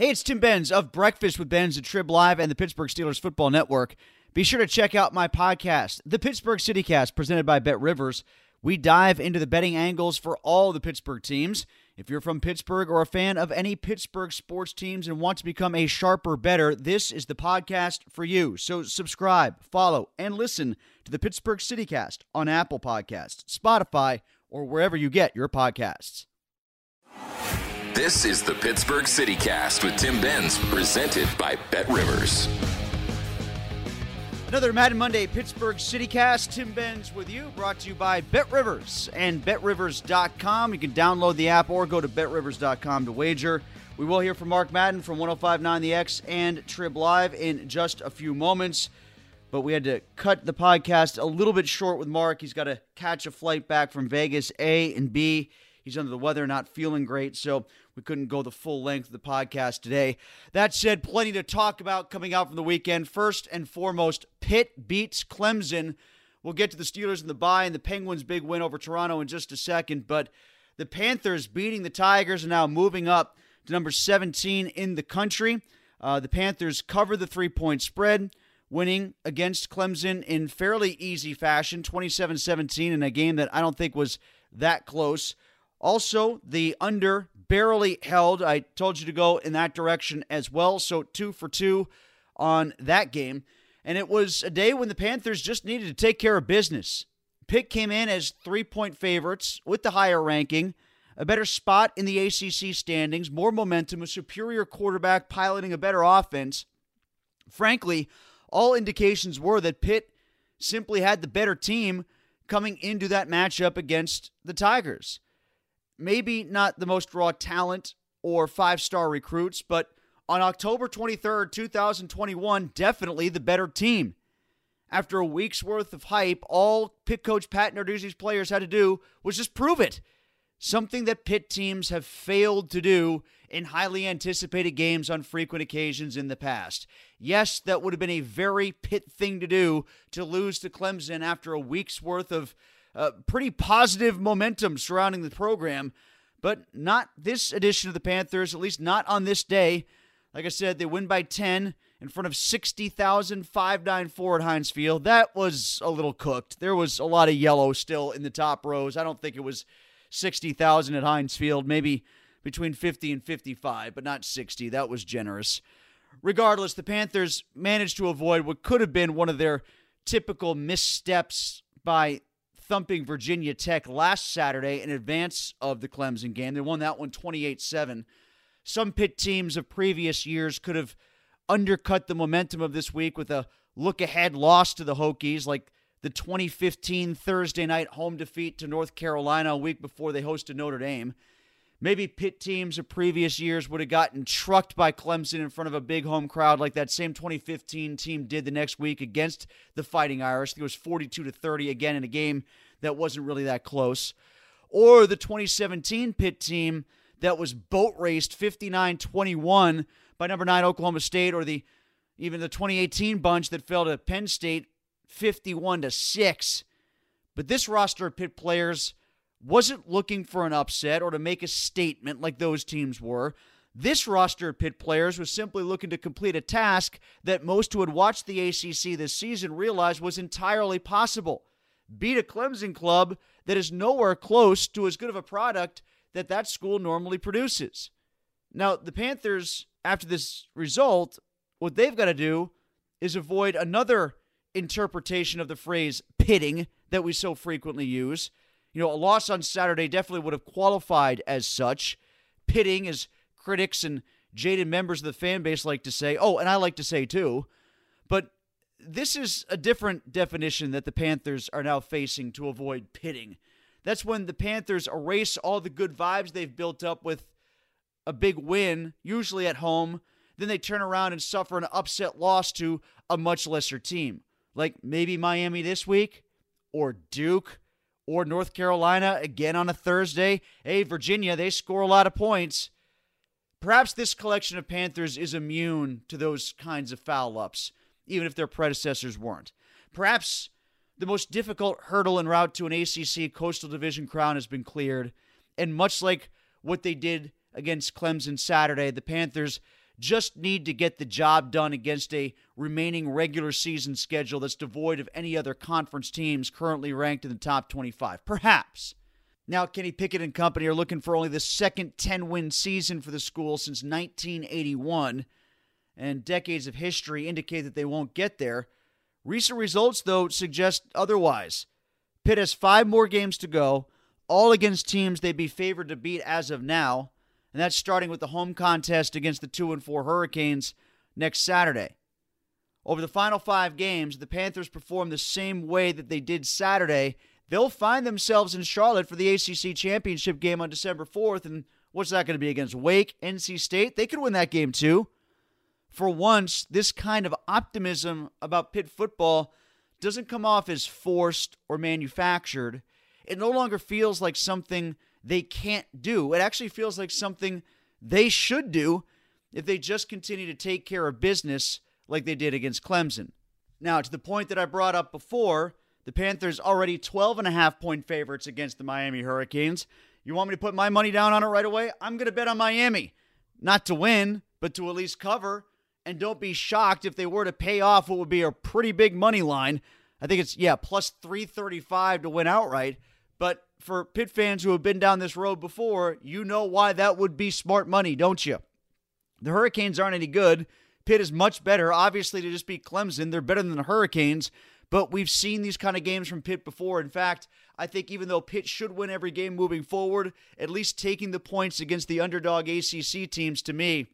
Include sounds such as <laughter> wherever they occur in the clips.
Hey, it's Tim Benz of Breakfast with Benz at Trib Live and the Pittsburgh Steelers Football Network. Be sure to check out my podcast, the Pittsburgh CityCast, presented by Bet Rivers. We dive into the betting angles for all the Pittsburgh teams. If you're from Pittsburgh or a fan of any Pittsburgh sports teams and want to become a sharper better, this is the podcast for you. So subscribe, follow, and listen to the Pittsburgh CityCast on Apple Podcasts, Spotify, or wherever you get your podcasts. This is the Pittsburgh CityCast with Tim Benz, presented by Bet Rivers. Another Madden Monday Pittsburgh CityCast. Tim Benz with you, brought to you by Bet Rivers and BetRivers.com. You can download the app or go to BetRivers.com to wager. We will hear from Mark Madden from 1059 The X and Trib Live in just a few moments. But we had to cut the podcast a little bit short with Mark. He's got to catch a flight back from Vegas, A and B. He's under the weather, not feeling great, so we couldn't go the full length of the podcast today. That said, plenty to talk about coming out from the weekend. First and foremost, Pitt beats Clemson. We'll get to the Steelers and the bye and the Penguins' big win over Toronto in just a second, but the Panthers beating the Tigers and now moving up to number 17 in the country. Uh, the Panthers cover the three point spread, winning against Clemson in fairly easy fashion, 27 17, in a game that I don't think was that close. Also, the under barely held. I told you to go in that direction as well. So, two for two on that game. And it was a day when the Panthers just needed to take care of business. Pitt came in as three point favorites with the higher ranking, a better spot in the ACC standings, more momentum, a superior quarterback piloting a better offense. Frankly, all indications were that Pitt simply had the better team coming into that matchup against the Tigers maybe not the most raw talent or five star recruits, but on October 23rd, 2021, definitely the better team. After a week's worth of hype, all Pitt coach Pat Narduzzi's players had to do was just prove it. Something that Pitt teams have failed to do in highly anticipated games on frequent occasions in the past. Yes, that would have been a very Pitt thing to do to lose to Clemson after a week's worth of uh, pretty positive momentum surrounding the program, but not this edition of the Panthers, at least not on this day. Like I said, they win by 10 in front of 60,594 at Heinz Field. That was a little cooked. There was a lot of yellow still in the top rows. I don't think it was 60,000 at Heinz Field, maybe between 50 and 55, but not 60. That was generous. Regardless, the Panthers managed to avoid what could have been one of their typical missteps by thumping Virginia Tech last Saturday in advance of the Clemson game. They won that one 28 7. Some Pitt teams of previous years could have undercut the momentum of this week with a look ahead loss to the Hokies, like the 2015 Thursday night home defeat to North Carolina a week before they hosted Notre Dame. Maybe Pitt teams of previous years would have gotten trucked by Clemson in front of a big home crowd like that same 2015 team did the next week against the Fighting Irish. it was 42 to 30 again in a game that wasn't really that close. Or the 2017 Pitt team that was boat raced 59-21 by number 9 Oklahoma State or the even the 2018 bunch that fell to Penn State 51 to 6. But this roster of Pitt players wasn't looking for an upset or to make a statement like those teams were. This roster of Pitt players was simply looking to complete a task that most who had watched the ACC this season realized was entirely possible. Beat a Clemson club that is nowhere close to as good of a product that that school normally produces. Now, the Panthers, after this result, what they've got to do is avoid another interpretation of the phrase pitting that we so frequently use you know, a loss on Saturday definitely would have qualified as such, pitting, as critics and jaded members of the fan base like to say. Oh, and I like to say too. But this is a different definition that the Panthers are now facing to avoid pitting. That's when the Panthers erase all the good vibes they've built up with a big win, usually at home. Then they turn around and suffer an upset loss to a much lesser team, like maybe Miami this week or Duke or North Carolina again on a Thursday. Hey, Virginia, they score a lot of points. Perhaps this collection of Panthers is immune to those kinds of foul ups, even if their predecessors weren't. Perhaps the most difficult hurdle en route to an ACC Coastal Division crown has been cleared, and much like what they did against Clemson Saturday, the Panthers just need to get the job done against a remaining regular season schedule that's devoid of any other conference teams currently ranked in the top 25. Perhaps. Now, Kenny Pickett and company are looking for only the second 10 win season for the school since 1981, and decades of history indicate that they won't get there. Recent results, though, suggest otherwise. Pitt has five more games to go, all against teams they'd be favored to beat as of now, and that's starting with the home contest against the 2 and 4 Hurricanes next Saturday. Over the final five games, the Panthers perform the same way that they did Saturday. They'll find themselves in Charlotte for the ACC championship game on December 4th. And what's that going to be against Wake, NC State? They could win that game too. For once, this kind of optimism about Pitt football doesn't come off as forced or manufactured. It no longer feels like something they can't do. It actually feels like something they should do if they just continue to take care of business like they did against Clemson. Now, to the point that I brought up before, the Panthers already 12 and a half point favorites against the Miami Hurricanes. You want me to put my money down on it right away? I'm going to bet on Miami. Not to win, but to at least cover. And don't be shocked if they were to pay off what would be a pretty big money line. I think it's, yeah, plus 335 to win outright. But for Pitt fans who have been down this road before, you know why that would be smart money, don't you? The Hurricanes aren't any good. Pitt is much better. Obviously, to just beat Clemson, they're better than the Hurricanes. But we've seen these kind of games from Pitt before. In fact, I think even though Pitt should win every game moving forward, at least taking the points against the underdog ACC teams to me,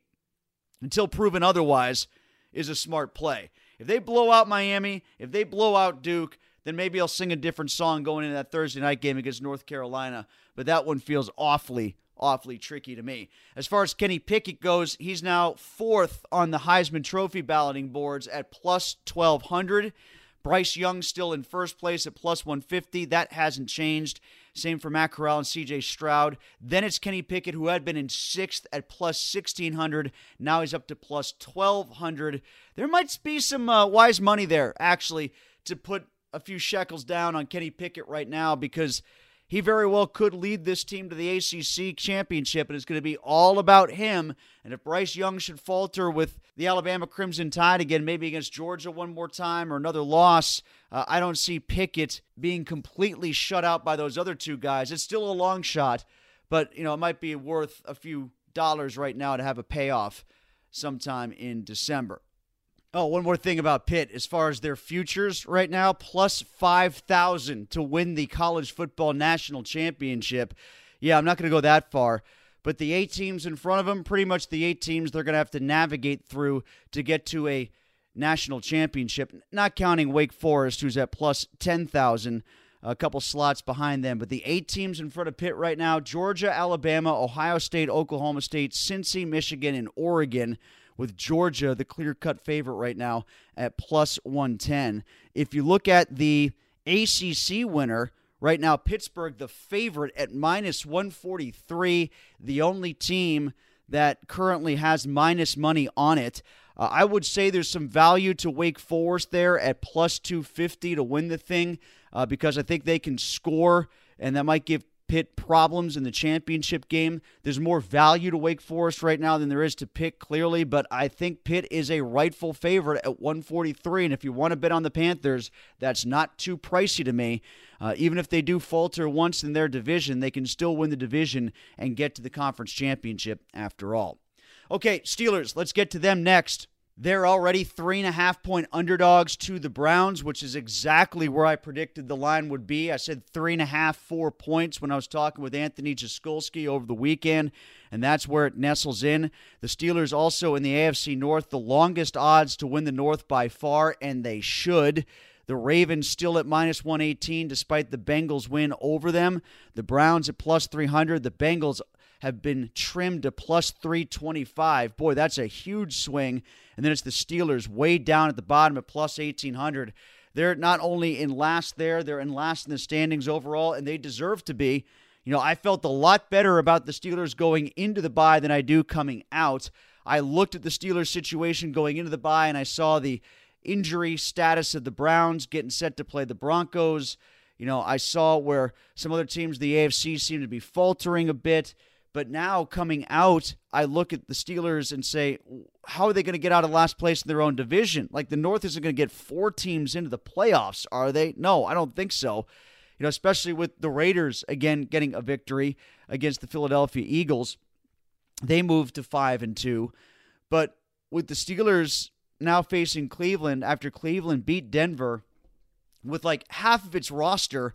until proven otherwise, is a smart play. If they blow out Miami, if they blow out Duke, then maybe I'll sing a different song going into that Thursday night game against North Carolina. But that one feels awfully, awfully tricky to me. As far as Kenny Pickett goes, he's now fourth on the Heisman Trophy balloting boards at plus 1200. Bryce Young still in first place at plus 150. That hasn't changed. Same for Matt Corral and CJ Stroud. Then it's Kenny Pickett, who had been in sixth at plus 1600. Now he's up to plus 1200. There might be some uh, wise money there, actually, to put a few shekels down on Kenny Pickett right now because he very well could lead this team to the ACC championship, and it's going to be all about him. And if Bryce Young should falter with the Alabama Crimson Tide again, maybe against Georgia one more time or another loss, uh, I don't see Pickett being completely shut out by those other two guys. It's still a long shot, but you know it might be worth a few dollars right now to have a payoff sometime in December. Oh, one more thing about Pitt as far as their futures right now, plus 5,000 to win the college football national championship. Yeah, I'm not going to go that far, but the eight teams in front of them, pretty much the eight teams they're going to have to navigate through to get to a national championship, not counting Wake Forest, who's at plus 10,000 a couple slots behind them. But the eight teams in front of Pitt right now Georgia, Alabama, Ohio State, Oklahoma State, Cincy, Michigan, and Oregon with Georgia, the clear cut favorite right now at plus 110. If you look at the ACC winner, right now, Pittsburgh, the favorite at minus 143, the only team that currently has minus money on it. Uh, I would say there's some value to Wake Forest there at plus 250 to win the thing uh, because I think they can score, and that might give Pitt problems in the championship game. There's more value to Wake Forest right now than there is to Pitt, clearly, but I think Pitt is a rightful favorite at 143. And if you want to bet on the Panthers, that's not too pricey to me. Uh, even if they do falter once in their division, they can still win the division and get to the conference championship after all. Okay, Steelers, let's get to them next. They're already three and a half point underdogs to the Browns, which is exactly where I predicted the line would be. I said three and a half, four points when I was talking with Anthony Jaskolski over the weekend, and that's where it nestles in. The Steelers also in the AFC North, the longest odds to win the North by far, and they should. The Ravens still at minus 118 despite the Bengals win over them. The Browns at plus 300. The Bengals have been trimmed to plus 325. Boy, that's a huge swing. And then it's the Steelers way down at the bottom at plus 1800. They're not only in last there, they're in last in the standings overall, and they deserve to be. You know, I felt a lot better about the Steelers going into the bye than I do coming out. I looked at the Steelers situation going into the bye and I saw the injury status of the Browns getting set to play the Broncos. You know, I saw where some other teams, the AFC, seem to be faltering a bit. But now coming out, I look at the Steelers and say, how are they going to get out of last place in their own division? Like the North isn't going to get four teams into the playoffs, are they? No, I don't think so. You know, especially with the Raiders again getting a victory against the Philadelphia Eagles. They moved to 5 and 2. But with the Steelers now facing Cleveland after Cleveland beat Denver with like half of its roster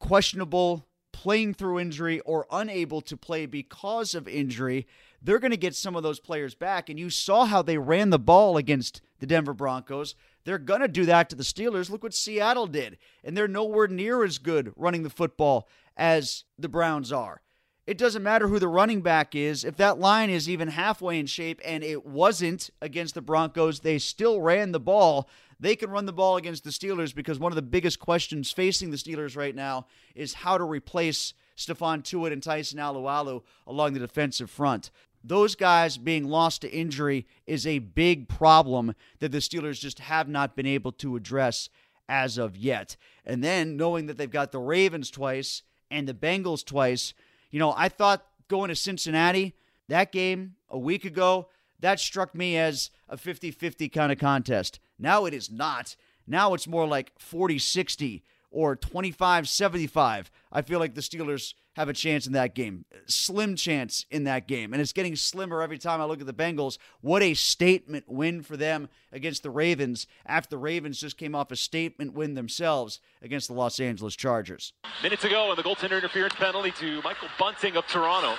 questionable, playing through injury, or unable to play because of injury, they're going to get some of those players back. And you saw how they ran the ball against the Denver Broncos. They're going to do that to the Steelers. Look what Seattle did. And they're nowhere near as good running the football as the Browns are. It doesn't matter who the running back is. If that line is even halfway in shape, and it wasn't against the Broncos, they still ran the ball. They can run the ball against the Steelers because one of the biggest questions facing the Steelers right now is how to replace Stephon Tuitt and Tyson Alualu along the defensive front. Those guys being lost to injury is a big problem that the Steelers just have not been able to address as of yet. And then knowing that they've got the Ravens twice and the Bengals twice, you know, I thought going to Cincinnati, that game a week ago, that struck me as a 50 50 kind of contest. Now it is not. Now it's more like 40 60 or 25 75. I feel like the Steelers have a chance in that game. Slim chance in that game. And it's getting slimmer every time I look at the Bengals. What a statement win for them against the Ravens after the Ravens just came off a statement win themselves against the Los Angeles Chargers. Minutes ago, and the goaltender interference penalty to Michael Bunting of Toronto.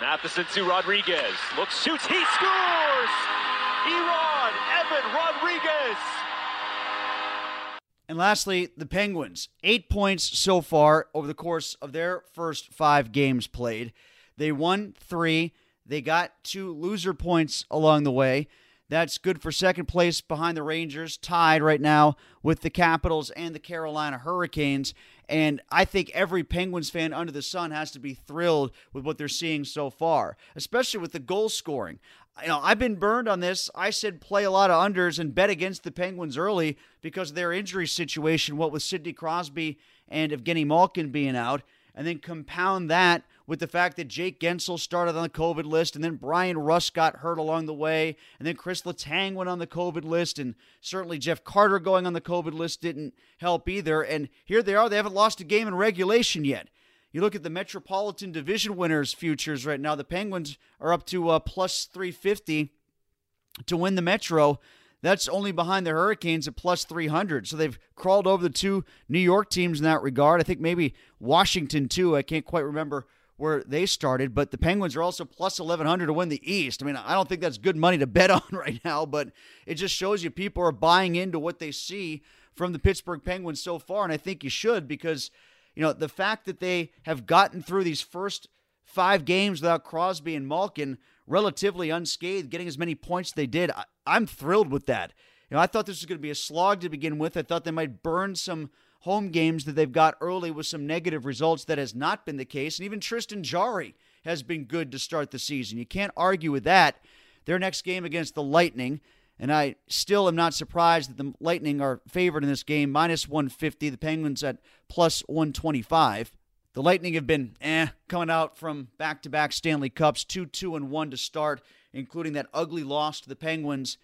Matheson to Rodrigues. Looks, shoots, he scores! Evan Rodrigues and lastly, the Penguins. Eight points so far over the course of their first five games played. They won three. They got two loser points along the way. That's good for second place behind the Rangers, tied right now with the Capitals and the Carolina Hurricanes. And I think every Penguins fan under the sun has to be thrilled with what they're seeing so far, especially with the goal scoring you know, I've been burned on this. I said play a lot of unders and bet against the Penguins early because of their injury situation, what with Sidney Crosby and Evgeny Malkin being out. And then compound that with the fact that Jake Guentzel started on the COVID list, and then Bryan Rust got hurt along the way, and then Chris Letang went on the COVID list, and certainly Jeff Carter going on the COVID list didn't help either. And here they are, they haven't lost a game in regulation yet. You look at the Metropolitan Division winners futures right now. The Penguins are up to uh, plus 350 to win the Metro. That's only behind the Hurricanes at plus 300. So they've crawled over the two New York teams in that regard. I think maybe Washington, too. I can't quite remember where they started, but the Penguins are also plus 1100 to win the East. I mean, I don't think that's good money to bet <laughs> on right now, but it just shows you people are buying into what they see from the Pittsburgh Penguins so far. And I think you should because you know, the fact that they have gotten through these first five games without Crosby and Malkin relatively unscathed, getting as many points they did, I, I'm thrilled with that. You know, I thought this was going to be a slog to begin with. I thought they might burn some home games that they've got early with some negative results. That has not been the case. And even Tristan Jarry has been good to start the season. You can't argue with that. Their next game against the Lightning and I still am not surprised that the Lightning are favored in this game, minus 150. The Penguins at plus 125. The Lightning have been eh, coming out from back to back Stanley Cups, 2 2 and 1 to start, including that ugly loss to the Penguins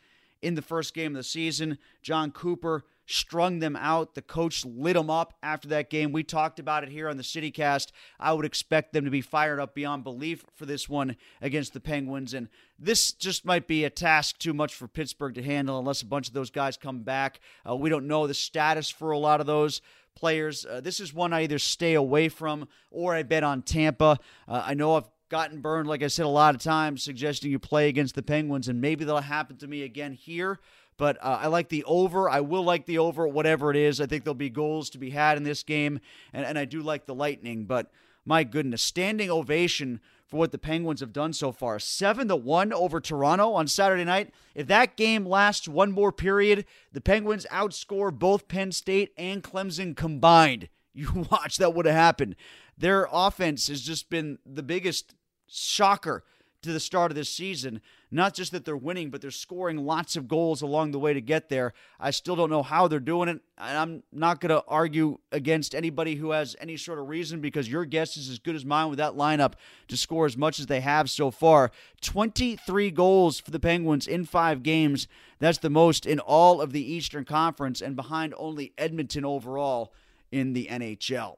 in the first game of the season. Jon Cooper strung them out. The coach lit them up after that game. We talked about it here on the CityCast. I would expect them to be fired up beyond belief for this one against the Penguins. And this just might be a task too much for Pittsburgh to handle unless a bunch of those guys come back. Uh, we don't know the status for a lot of those players. Uh, this is one I either stay away from or I bet on Tampa. Uh, I know I've gotten burned, like I said, a lot of times, suggesting you play against the Penguins, and maybe that'll happen to me again here. But uh, I like the over. I will like the over, whatever it is. I think there'll be goals to be had in this game. And, and I do like the Lightning. But my goodness, standing ovation for what the Penguins have done so far. 7 to 1 over Toronto on Saturday night. If that game lasts one more period, the Penguins outscore both Penn State and Clemson combined. <laughs> You watch that would have happened. Their offense has just been the biggest shocker to the start of this season. Not just that they're winning, but they're scoring lots of goals along the way to get there. I still don't know how they're doing it. And I'm not going to argue against anybody who has any sort of reason because your guess is as good as mine with that lineup to score as much as they have so far. 23 goals for the Penguins in five games. That's the most in all of the Eastern Conference and behind only Edmonton overall in the NHL.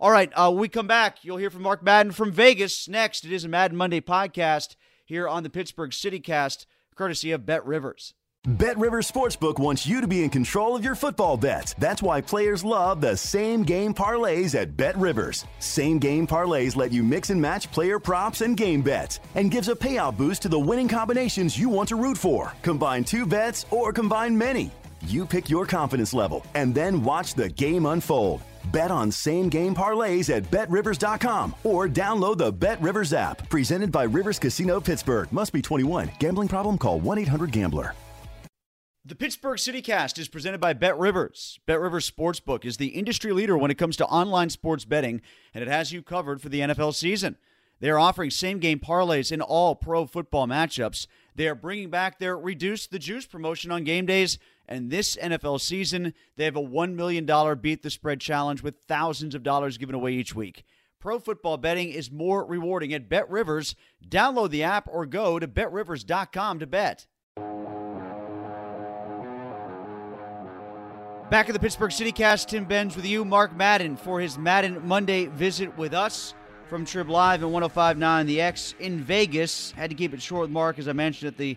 All right, uh, we come back. You'll hear from Mark Madden from Vegas next. It is a Madden Monday podcast here on the Pittsburgh CityCast, courtesy of Bet Rivers. Bet Rivers Sportsbook wants you to be in control of your football bets. That's why players love the same game parlays at Bet Rivers. Same game parlays let you mix and match player props and game bets and gives a payout boost to the winning combinations you want to root for. Combine two bets or combine many. You pick your confidence level and then watch the game unfold. Bet on same game parlays at betrivers.com or download the Bet Rivers app. Presented by Rivers Casino Pittsburgh. Must be 21. Gambling problem? Call 1 800 Gambler. The Pittsburgh CityCast is presented by Bet Rivers. Bet Rivers Sportsbook is the industry leader when it comes to online sports betting, and it has you covered for the NFL season. They are offering same game parlays in all pro football matchups. They are bringing back their Reduce the Juice promotion on game days and this NFL season, they have a $1 million Beat the Spread challenge with thousands of dollars given away each week. Pro football betting is more rewarding at Bet Rivers. Download the app or go to betrivers.com to bet. Back at the Pittsburgh CityCast, Tim Benz with you, Mark Madden, for his Madden Monday visit with us from Trib Live and 1059 The X in Vegas. Had to keep it short with Mark, as I mentioned at the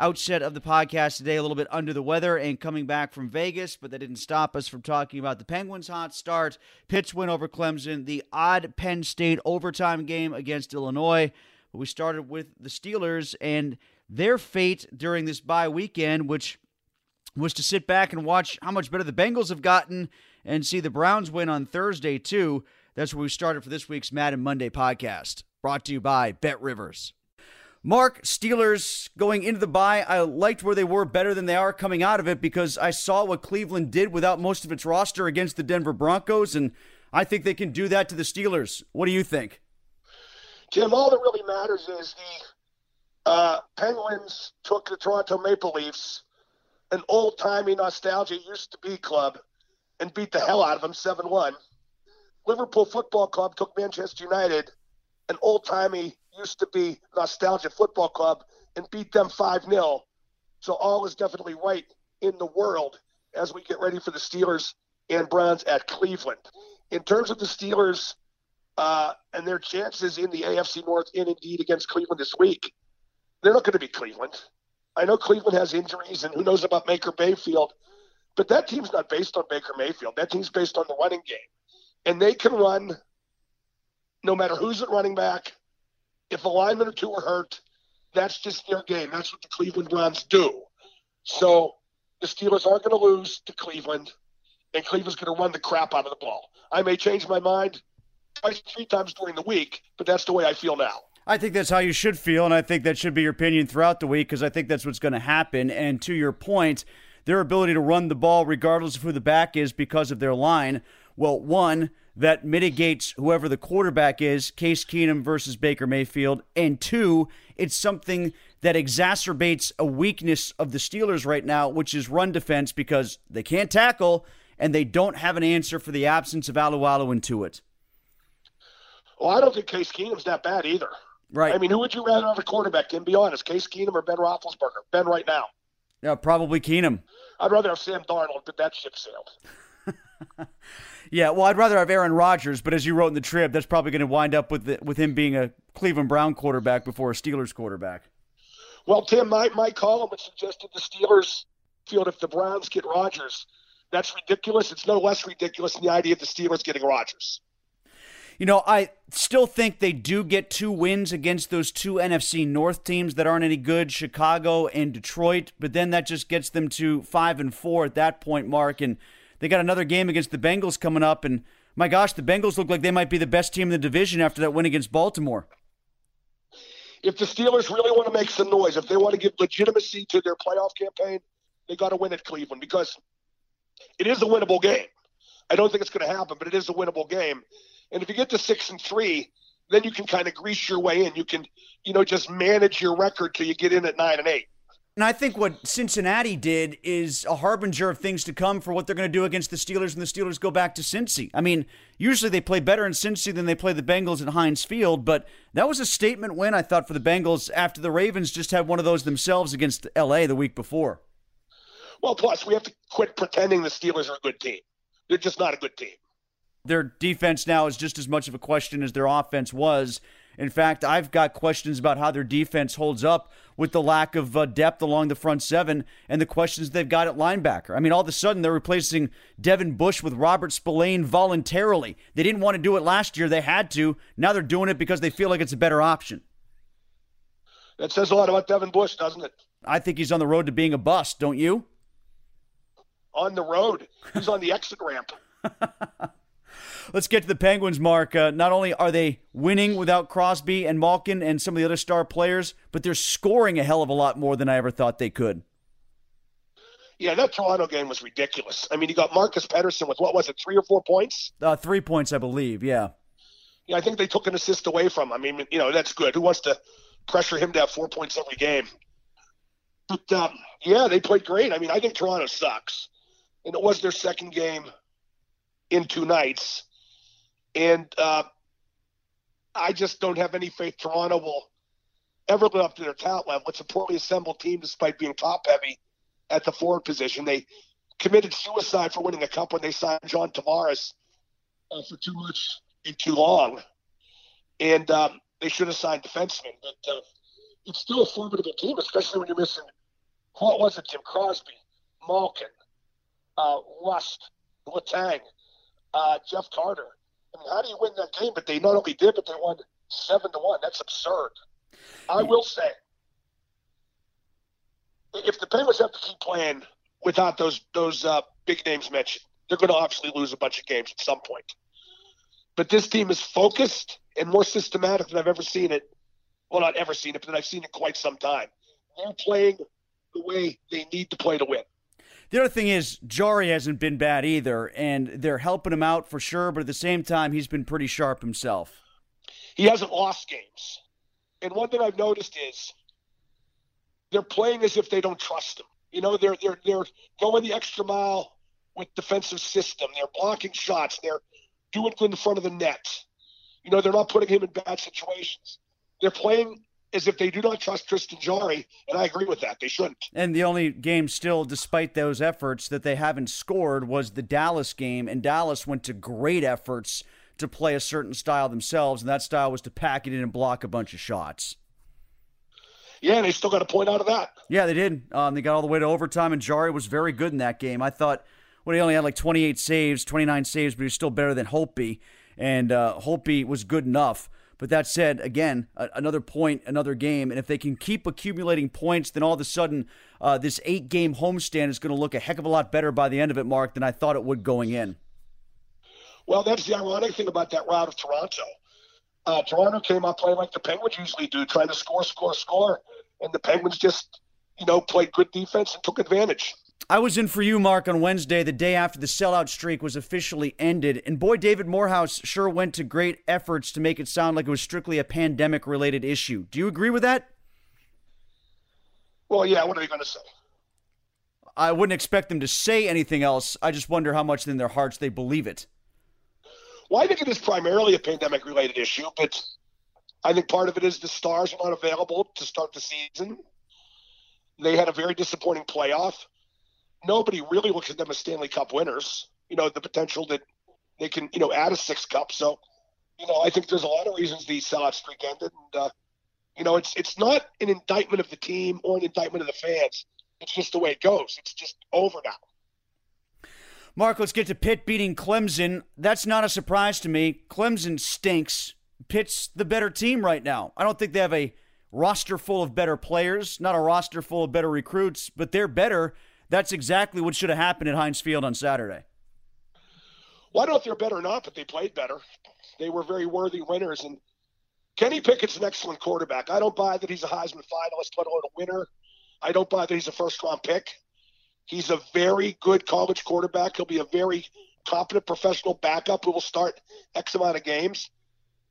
outset of the podcast today a little bit under the weather and coming back from Vegas, but that didn't stop us from talking about the Penguins' hot start, Pitt's win over Clemson, the odd Penn State overtime game against Illinois. But we started with the Steelers and their fate during this bye weekend, which was to sit back and watch how much better the Bengals have gotten and see the Browns win on Thursday, too. That's where we started for this week's Madden Monday podcast, brought to you by Bet Rivers. Mark, Steelers going into the bye, I liked where they were better than they are coming out of it because I saw what Cleveland did without most of its roster against the Denver Broncos, and I think they can do that to the Steelers. What do you think? Tim, all that really matters is the uh, Penguins took the Toronto Maple Leafs, an old timey nostalgia used to be club, and beat the hell out of them 7 1. Liverpool Football Club took Manchester United, an old timey used to be Nostalgia Football Club and beat them 5 0. So all is definitely right in the world as we get ready for the Steelers and Browns at Cleveland. In terms of the Steelers uh, and their chances in the AFC North, and indeed against Cleveland this week, they're not going to be Cleveland. I know Cleveland has injuries, and who knows about Baker Mayfield, but that team's not based on Baker Mayfield. That team's based on the running game. And they can run no matter who's at running back, if a lineman or two are hurt, that's just their game. That's what the Cleveland Browns do. So the Steelers aren't going to lose to Cleveland, and Cleveland's going to run the crap out of the ball. I may change my mind twice, three times during the week, but that's the way I feel now. I think that's how you should feel, and I think that should be your opinion throughout the week because I think that's what's going to happen. And to your point, their ability to run the ball, regardless of who the back is, because of their line. Well, one, that mitigates whoever the quarterback is, Case Keenum versus Baker Mayfield. And two, it's something that exacerbates a weakness of the Steelers right now, which is run defense because they can't tackle and they don't have an answer for the absence of Alualu and Tuitt. Well, I don't think Case Keenum's that bad either. Right. I mean, who would you rather have a quarterback? Can be honest, Case Keenum or Ben Roethlisberger? Ben right now. Yeah, probably Keenum. I'd rather have Sam Darnold, but that ship sailed. <laughs> Yeah, well, I'd rather have Aaron Rodgers, but as you wrote in the Trib, that's probably going to wind up with the, with him being a Cleveland Brown quarterback before a Steelers quarterback. Well, Tim, my, my column had suggested the Steelers field if the Browns get Rodgers. That's ridiculous. It's no less ridiculous than the idea of the Steelers getting Rodgers. You know, I still think they do get two wins against those two NFC North teams that aren't any good, Chicago and Detroit, but then that just gets them to 5 and 4 at that point, Mark, and – they got another game against the Bengals coming up, and my gosh, the Bengals look like they might be the best team in the division after that win against Baltimore. If the Steelers really want to make some noise, if they want to give legitimacy to their playoff campaign, they got to win at Cleveland because it is a winnable game. I don't think it's going to happen, but it is a winnable game. And if you get to six and three, then you can kind of grease your way in. You can, you know, just manage your record till you get in at nine and eight. And I think what Cincinnati did is a harbinger of things to come for what they're going to do against the Steelers when the Steelers go back to Cincy. I mean, usually they play better in Cincy than they play the Bengals at Heinz Field, but that was a statement win, I thought, for the Bengals after the Ravens just had one of those themselves against LA the week before. Well, plus, we have to quit pretending the Steelers are a good team. They're just not a good team. Their defense now is just as much of a question as their offense was. In fact, I've got questions about how their defense holds up with the lack of uh, depth along the front seven and the questions they've got at linebacker. I mean, all of a sudden they're replacing Devin Bush with Robert Spillane voluntarily. They didn't want to do it last year. They had to. Now they're doing it because they feel like it's a better option. That says a lot about Devin Bush, doesn't it? I think he's on the road to being a bust, don't you? On the road. He's on the exit ramp. <laughs> Let's get to the Penguins, Mark. Uh, not only are they winning without Crosby and Malkin and some of the other star players, but they're scoring a hell of a lot more than I ever thought they could. Yeah, that Toronto game was ridiculous. I mean, you got Marcus Pettersson with what was it, three or four points? Uh, three points, I believe. Yeah. Yeah, I think they took an assist away from him. I mean, you know, that's good. Who wants to pressure him to have four points every game? But um, yeah, they played great. I mean, I think Toronto sucks, and it was their second game in two nights. And uh, I just don't have any faith Toronto will ever live up to their talent level. It's a poorly assembled team despite being top heavy at the forward position. They committed suicide for winning a cup when they signed John Tavares uh, for too much and too long. And um, they should have signed defensemen. But uh, it's still a formidable team, especially when you're missing, what was it, Tim Crosby, Malkin, uh, Rust, Letang, uh, Jeff Carter. I mean, how do you win that game? But they not only did, but they won seven to one. That's absurd. I will say, if the Penguins have to keep playing without those those uh, big names mentioned, they're going to obviously lose a bunch of games at some point. But this team is focused and more systematic than I've ever seen it. Well, not ever seen it, but I've seen it quite some time. They're playing the way they need to play to win. The other thing is, Jarry hasn't been bad either, and they're helping him out for sure, but at the same time, he's been pretty sharp himself. He hasn't lost games. And one thing I've noticed is they're playing as if they don't trust him. You know, they're they're they're going the extra mile with defensive system. They're blocking shots. They're doing good in front of the net. You know, they're not putting him in bad situations. They're playing as if they do not trust Tristan Jarry, and I agree with that. They shouldn't. And the only game still, despite those efforts, that they haven't scored was the Dallas game, and Dallas went to great efforts to play a certain style themselves, and that style was to pack it in and block a bunch of shots. Yeah, and they still got a point out of that. Yeah, they did. Um, they got all the way to overtime, and Jarry was very good in that game. I thought, well, he only had like 28 saves, 29 saves, but he was still better than Holtby, and uh, Holtby was good enough. But that said, again, a- another point, another game. And if they can keep accumulating points, then all of a sudden, uh, this eight game homestand is going to look a heck of a lot better by the end of it, Mark, than I thought it would going in. Well, that's the ironic thing about that route of Toronto. Uh, Toronto came out playing like the Penguins usually do, trying to score, score, score. And the Penguins just, you know, played good defense and took advantage. I was in for you, Mark, on Wednesday, the day after the sellout streak was officially ended. And boy, David Morehouse sure went to great efforts to make it sound like it was strictly a pandemic related issue. Do you agree with that? Well, yeah, what are they going to say? I wouldn't expect them to say anything else. I just wonder how much in their hearts they believe it. Well, I think it is primarily a pandemic related issue, but I think part of it is the stars are not available to start the season. They had a very disappointing playoff. Nobody really looks at them as Stanley Cup winners. You know, the potential that they can, you know, add a six cup. So, you know, I think there's a lot of reasons the sellout streak ended. And, uh, you know, it's it's not an indictment of the team or an indictment of the fans. It's just the way it goes. It's just over now. Mark, let's get to Pitt beating Clemson. That's not a surprise to me. Clemson stinks. Pitt's the better team right now. I don't think they have a roster full of better players, not a roster full of better recruits, but they're better. That's exactly what should have happened at Heinz Field on Saturday. Well, I don't know if they're better or not, but they played better. They were very worthy winners. And Kenny Pickett's an excellent quarterback. I don't buy that he's a Heisman finalist, let alone a winner. I don't buy that he's a first round pick. He's a very good college quarterback. He'll be a very competent professional backup who will start X amount of games.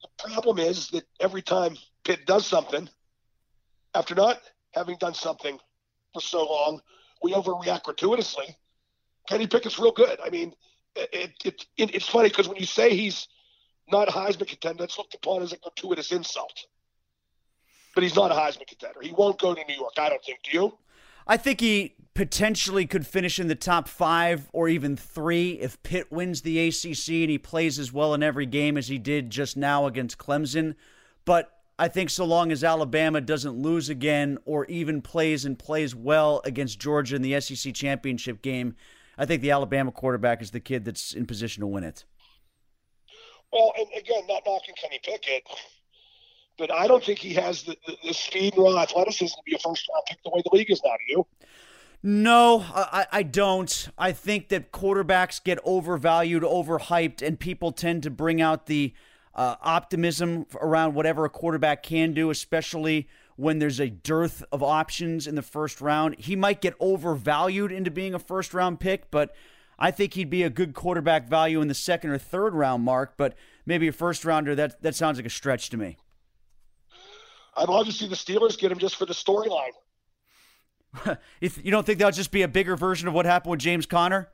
The problem is that every time Pitt does something, after not having done something for so long, we overreact gratuitously. Kenny Pickett's real good. I mean, it, it, it it's funny because when you say he's not a Heisman contender, it's looked upon as a gratuitous insult. But he's not a Heisman contender. He won't go to New York, I don't think. Do you? I think he potentially could finish in the top five or even three if Pitt wins the ACC and he plays as well in every game as he did just now against Clemson. But I think so long as Alabama doesn't lose again or even plays and plays well against Georgia in the SEC championship game, I think the Alabama quarterback is the kid that's in position to win it. Well, and again, not knocking Kenny Pickett, but I don't think he has the, the, the speed raw athleticism to be a first round pick the way the league is now. Do you? No, I, I don't. I think that quarterbacks get overvalued, overhyped, and people tend to bring out the uh, optimism around whatever a quarterback can do, especially when there's a dearth of options in the first round. He might get overvalued into being a first round pick, but I think he'd be a good quarterback value in the second or third round mark. But maybe a first rounder, that, that sounds like a stretch to me. I'd love to see the Steelers get him just for the storyline. <laughs> you don't think that'll just be a bigger version of what happened with James Conner?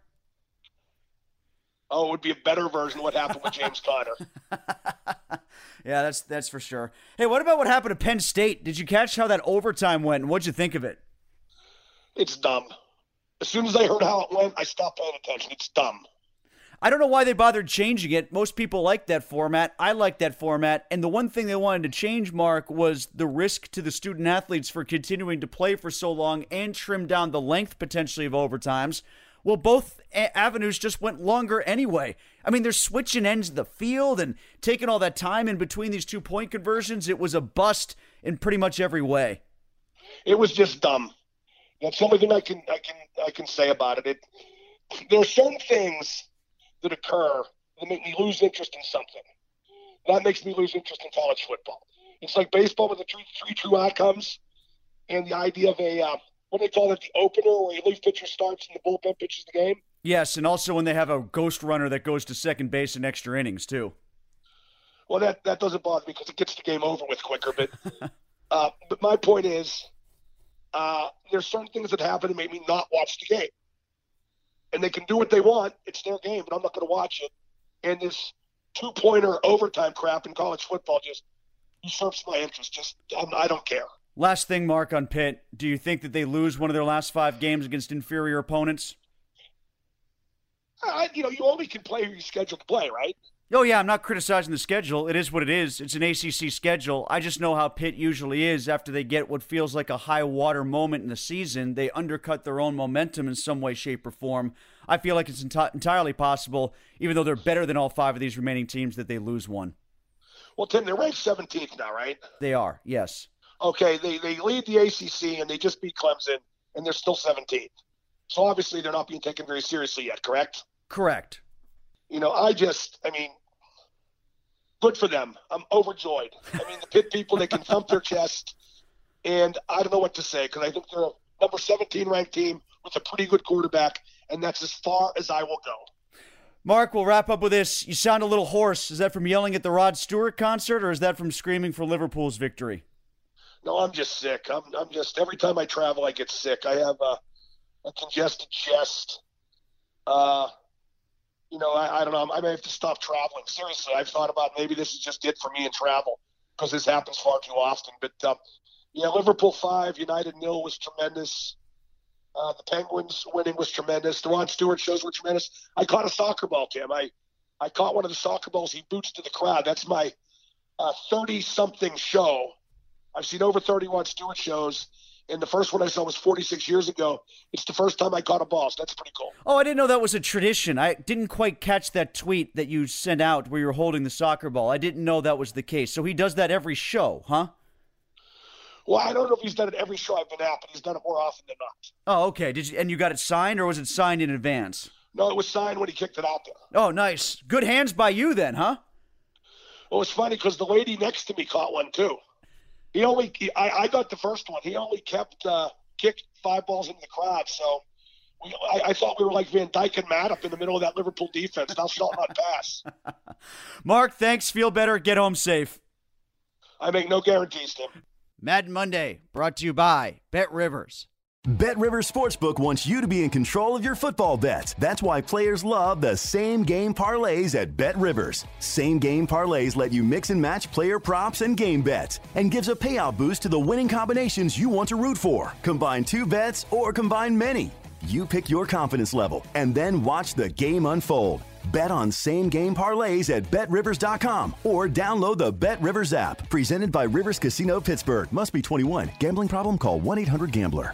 Oh, it would be a better version of what happened with James Conner. <laughs> yeah, that's that's for sure. Hey, what about what happened to Penn State? Did you catch how that overtime went? And what'd you think of it? It's dumb. As soon as I heard how it went, I stopped paying attention. It's dumb. I don't know why they bothered changing it. Most people like that format. I like that format. And the one thing they wanted to change, Mark, was the risk to the student athletes for continuing to play for so long and trim down the length potentially of overtimes. Well, both avenues just went longer anyway. I mean, they're switching ends of the field and taking all that time in between these two point conversions. It was a bust in pretty much every way. It was just dumb. That's the only thing I can I can I can say about it. It there are certain things that occur that make me lose interest in something. That makes me lose interest in college football. It's like baseball with the three, three true outcomes and the idea of a uh, what do they call it, the opener, where a relief pitcher starts and the bullpen pitches the game. Yes, and also when they have a ghost runner that goes to second base in extra innings too. Well, that that doesn't bother me because it gets the game over with quicker. But <laughs> uh, but my point is, uh, there's certain things that happen to make me not watch the game, and they can do what they want. It's their game, but I'm not going to watch it. And this two pointer overtime crap in college football just usurps my interest. Just I'm, I do not care. Last thing, Mark, on Pitt. Do you think that they lose one of their last five games against inferior opponents? Uh, you know, you only can play who you're scheduled to play, right? Oh, yeah, I'm not criticizing the schedule. It is what it is. It's an ACC schedule. I just know how Pitt usually is after they get what feels like a high water moment in the season. They undercut their own momentum in some way, shape, or form. I feel like it's enti- entirely possible, even though they're better than all five of these remaining teams, that they lose one. Well, Tim, they're ranked 17th now, right? They are, yes okay, they, they lead the ACC and they just beat Clemson and they're still 17th. So obviously they're not being taken very seriously yet, correct? Correct. You know, I just, I mean, good for them. I'm overjoyed. I mean, the Pitt people, they can thump their chest, and I don't know what to say because I think they're a number 17 ranked team with a pretty good quarterback, and that's as far as I will go. Mark, we'll wrap up with this. You sound a little hoarse. Is that from yelling at the Rod Stewart concert, or is that from screaming for Liverpool's victory? No, I'm just sick. I'm, I'm just every time I travel, I get sick. I have a, a congested chest. Uh, you know, I, I don't know. I may have to stop traveling. Seriously, I've thought about maybe this is just it for me in travel because this happens far too often. But um, yeah, Liverpool five, United nil was tremendous. Uh, the Penguins winning was tremendous. The Rod Stewart shows were tremendous. I caught a soccer ball, Tim. I I caught one of the soccer balls. He boots to the crowd. That's my thirty uh, something show I've seen over 31 Stewart shows. And the first one I saw was 46 years ago. It's the first time I caught a ball. So that's pretty cool. Oh, I didn't know that was a tradition. I didn't quite catch that tweet that you sent out where you were holding the soccer ball. I didn't know that was the case. So he does that every show, huh? Well, I don't know if he's done it every show I've been at, but he's done it more often than not. Oh, okay. Did you, and you got it signed, or was it signed in advance? No, it was signed when he kicked it out there. Oh, nice. Good hands by you then, huh? Well, it's funny because the lady next to me caught one too. He only he, I, I got the first one. He only kept uh, kicked five balls into the crowd. So I, I, thought we were like Van Dijk and Matip in the middle of that Liverpool defense. Now shalt not pass. <laughs> Mark, thanks. Feel better. Get home safe. I make no guarantees, Tim. Madden Monday, brought to you by Bet Rivers. Bet Rivers Sportsbook wants you to be in control of your football bets. That's why players love the same game parlays at Bet Rivers. Same game parlays let you mix and match player props and game bets and gives a payout boost to the winning combinations you want to root for. Combine two bets or combine many. You pick your confidence level and then watch the game unfold. Bet on same game parlays at betrivers.com or download the Bet Rivers app. Presented by Rivers Casino Pittsburgh. Must be 21. Gambling problem? Call 1 800 Gambler.